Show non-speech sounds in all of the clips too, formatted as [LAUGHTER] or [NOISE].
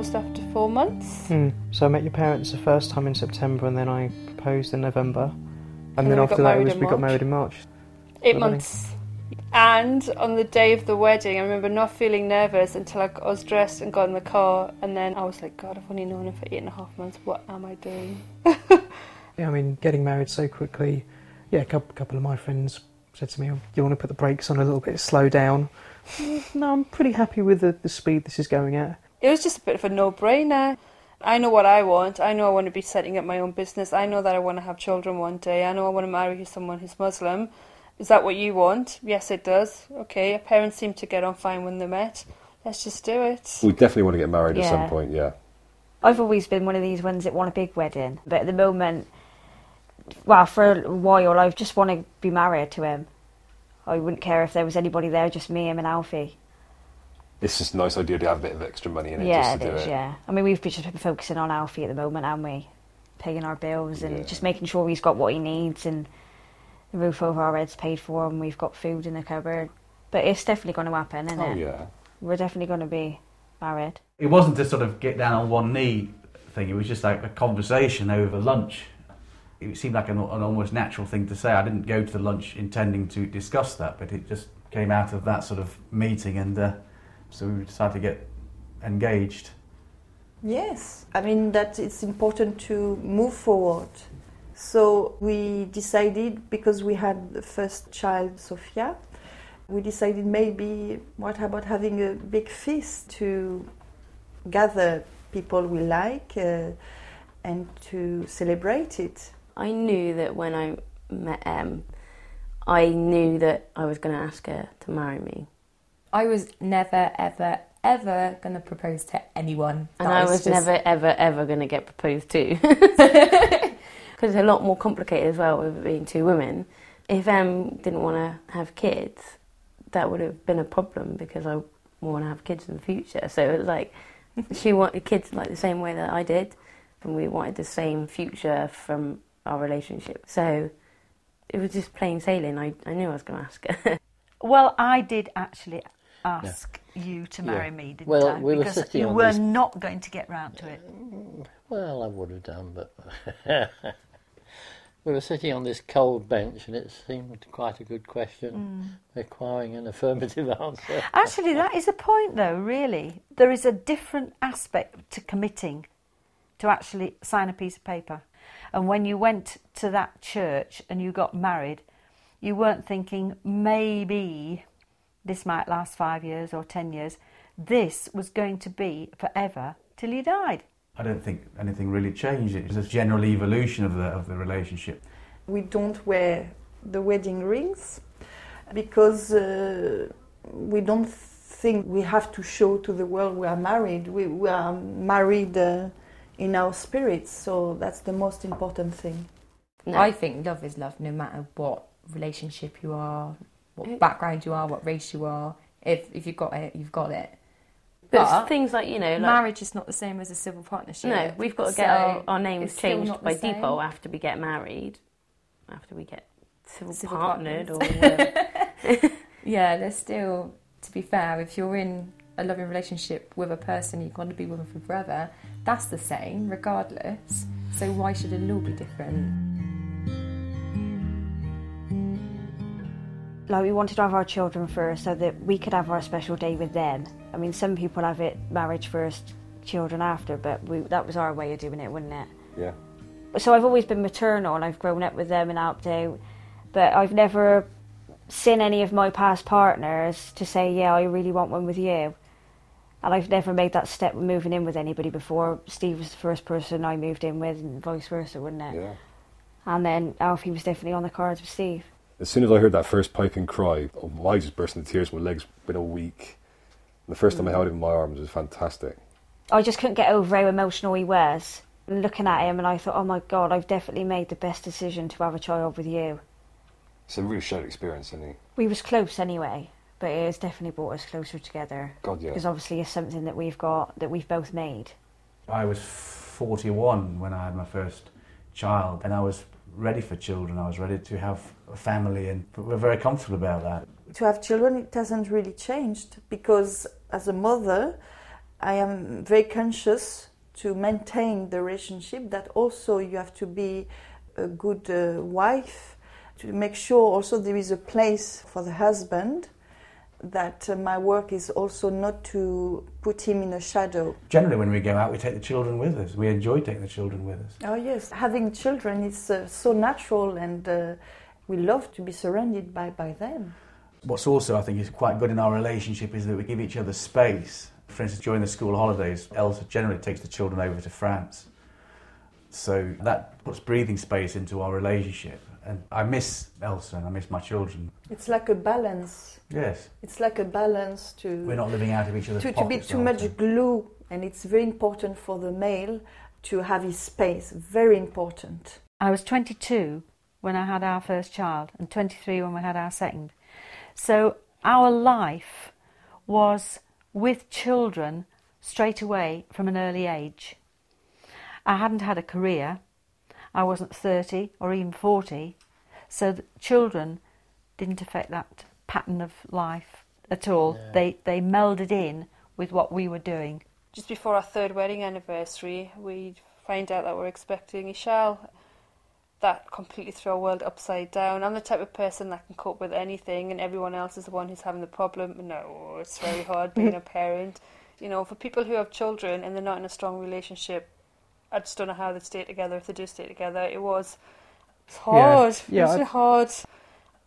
proposed after four months. Hmm. So I met your parents the first time in September, and then I proposed in November, and, And then then after that it was we got married in March. Eight months. And on the day of the wedding, I remember not feeling nervous until I was dressed and got in the car, and then I was like, God, I've only known him for eight and a half months. What am I doing? [LAUGHS] Yeah, I mean, getting married so quickly. Yeah, a couple, couple of my friends said to me, "Oh, "You want to put the brakes on a little bit, slow down." Mm, [LAUGHS] No, I'm pretty happy with the, the speed this is going at. It was just a bit of a no-brainer. I know what I want. I know I want to be setting up my own business. I know that I want to have children one day. I know I want to marry someone who's Muslim. Is that what you want? Yes, it does. Okay, our parents seem to get on fine when they met. Let's just do it. We definitely want to get married at Yeah. some point, yeah. I've always been one of these ones that want a big wedding, but at the moment, well, for a while, I just want to be married to him. I wouldn't care if there was anybody there, just me, him, and Alfie. It's just a nice idea to have a bit of extra money in it yeah, just it do is. it. Yeah, I mean, we've just been focusing on Alfie at the moment, haven't we? Paying our bills and Yeah. just making sure he's got what he needs and the roof over our heads paid for, and we've got food in the cupboard. But it's definitely going to happen, isn't it? Oh it? yeah. We're definitely going to be married. It wasn't a sort of get down on one knee thing. It was just like a conversation over lunch. It seemed like an, an almost natural thing to say. I didn't go to the lunch intending to discuss that, but it just came out of that sort of meeting, and uh, so we decided to get engaged. Yes, I mean that it's important to move forward. So we decided because we had the first child, Sofia, we decided maybe what about having a big feast to gather people we like uh, and to celebrate it. I knew that when I met Em, I knew that I was going to ask her to marry me. I was never, ever, ever going to propose to anyone. And That I was just- never, ever, ever going to get proposed to. [LAUGHS] [LAUGHS] Because it's a lot more complicated as well with it being two women. If Em didn't want to have kids, that would have been a problem because I want to have kids in the future. So it was like she [LAUGHS] wanted kids like the same way that I did, and we wanted the same future from our relationship. So it was just plain sailing. I, I knew I was going to ask her. Well, I did actually ask you to marry Yeah. me, didn't Well, I? we were because you were this- not going to get round to it. Mm, well, I would have done, but [LAUGHS] we were sitting on this cold bench, and it seemed quite a good question, mm. requiring an affirmative [LAUGHS] answer. Actually, that is a point, though, really. There is a different aspect to committing to actually sign a piece of paper. And when you went to that church and you got married, you weren't thinking maybe this might last five years or ten years. This was going to be forever till you died. I don't think anything really changed. It was a general evolution of the of the relationship. We don't wear the wedding rings because uh, we don't think we have to show to the world we are married. We, we are married uh, in our spirits, so that's the most important thing. I think love is love no matter what relationship you are, what eh. background you are, what race you are. If, if you've got it, you've got it. But, But things like, you know, like, marriage is not the same as a civil partnership. No, we've got to So get our, our names changed by default after we get married, after we get civil, Civil partnered or partners. [LAUGHS] [LAUGHS] Yeah, there's still, to be fair, if you're in a loving relationship with a person you're going to be with them for forever, that's the same regardless. So why should a law be different? Like we wanted to have our children first, so that we could have our special day with them. I mean, some people have it marriage first, children after, but we, that was our way of doing it, wasn't it? Yeah. So I've always been maternal, and I've grown up with them and helped out, but I've never seen any of my past partners to say, "Yeah, I really want one with you." And I've never made that step moving in with anybody before. Steve was the first person I moved in with, and vice versa, wasn't it? Yeah. And then Alfie was definitely on the cards with Steve. As soon as I heard that first piping cry, oh, I just burst into tears. My legs been a week. And the first time I mm. held him in my arms was fantastic. I just couldn't get over how emotional he was. Looking at him, and I thought, oh my god, I've definitely made the best decision to have a child with you. It's a really shared experience, isn't it? We was close anyway, but it has definitely brought us closer together. God, yeah. Because obviously it's something that we've got, that we've both made. I was 41 when I had my first child, and I was ready for children. I was ready to have a family, and we're very comfortable about that. To have children, it hasn't really changed because as a mother, I am very conscious to maintain the relationship that also you have to be a good uh, wife to make sure also there is a place for the husband that uh, my work is also not to put him in a shadow. Generally, when we go out, we take the children with us. We enjoy taking the children with us. Oh, yes. Having children is uh, so natural, and uh, we love to be surrounded by, by them. What's also, I think, is quite good in our relationship is that we give each other space. For instance, during the school holidays, Elsa generally takes the children over to France. So that puts breathing space into our relationship. And I miss Elsa and I miss my children. It's like a balance. Yes. It's like a balance to. We're not living out of each other's to, to be too all much time. glue, and it's very important for the male to have his space. Very important. I was 22 when I had our first child and 23 when we had our second. So our life was with children straight away from an early age. I hadn't had a career. I wasn't 30 or even 40. So the children didn't affect that pattern of life at all. Yeah. They they melded in with what we were doing. Just before our third wedding anniversary, we find out that we're expecting Ishal. That completely threw our world upside down. I'm the type of person that can cope with anything, and everyone else is the one who's having the problem. No, it's very hard being a [LAUGHS] parent. You know, for people who have children and they're not in a strong relationship, I just don't know how they stay together if they do stay together. It was it's hard. Yeah, it was I- hard.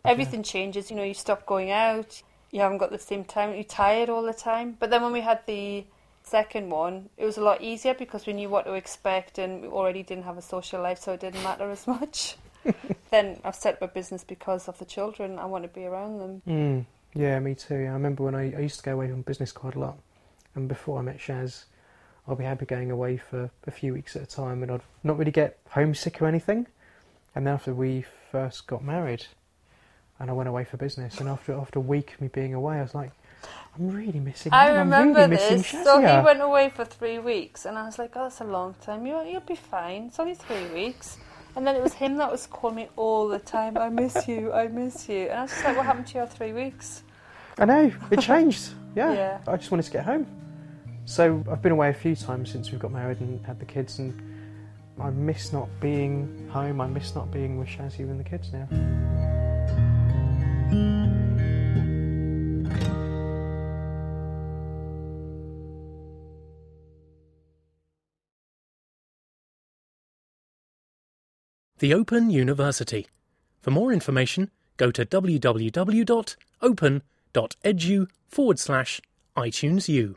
Everything changes. You know, you stop going out. You haven't got the same time. You're tired all the time. But then when we had the second one, it was a lot easier because we knew what to expect and we already didn't have a social life, so it didn't matter as much. [LAUGHS] then I've set up a business because of the children. I want to be around them. Mm, yeah, me too. I remember when I, I used to go away on business quite a lot, and before I met Shaz, I'd be happy going away for a few weeks at a time, and I'd not really get homesick or anything. And then after we first got married, and I went away for business, and after after a week of me being away, I was like, I'm really missing. I him. remember I'm really this. So he went away for three weeks, and I was like, "Oh, that's a long time. You, you'll be fine. It's only three weeks." And then it was him that was calling me all the time. I miss you. I miss you. And I was just like, "What happened to your three weeks?" I know it changed. Yeah. Yeah. I just wanted to get home. So I've been away a few times since we've got married and had the kids, and I miss not being home. I miss not being with Shazzy and the kids now. The Open University. For more information, go to www.open.edu forward slash iTunes U.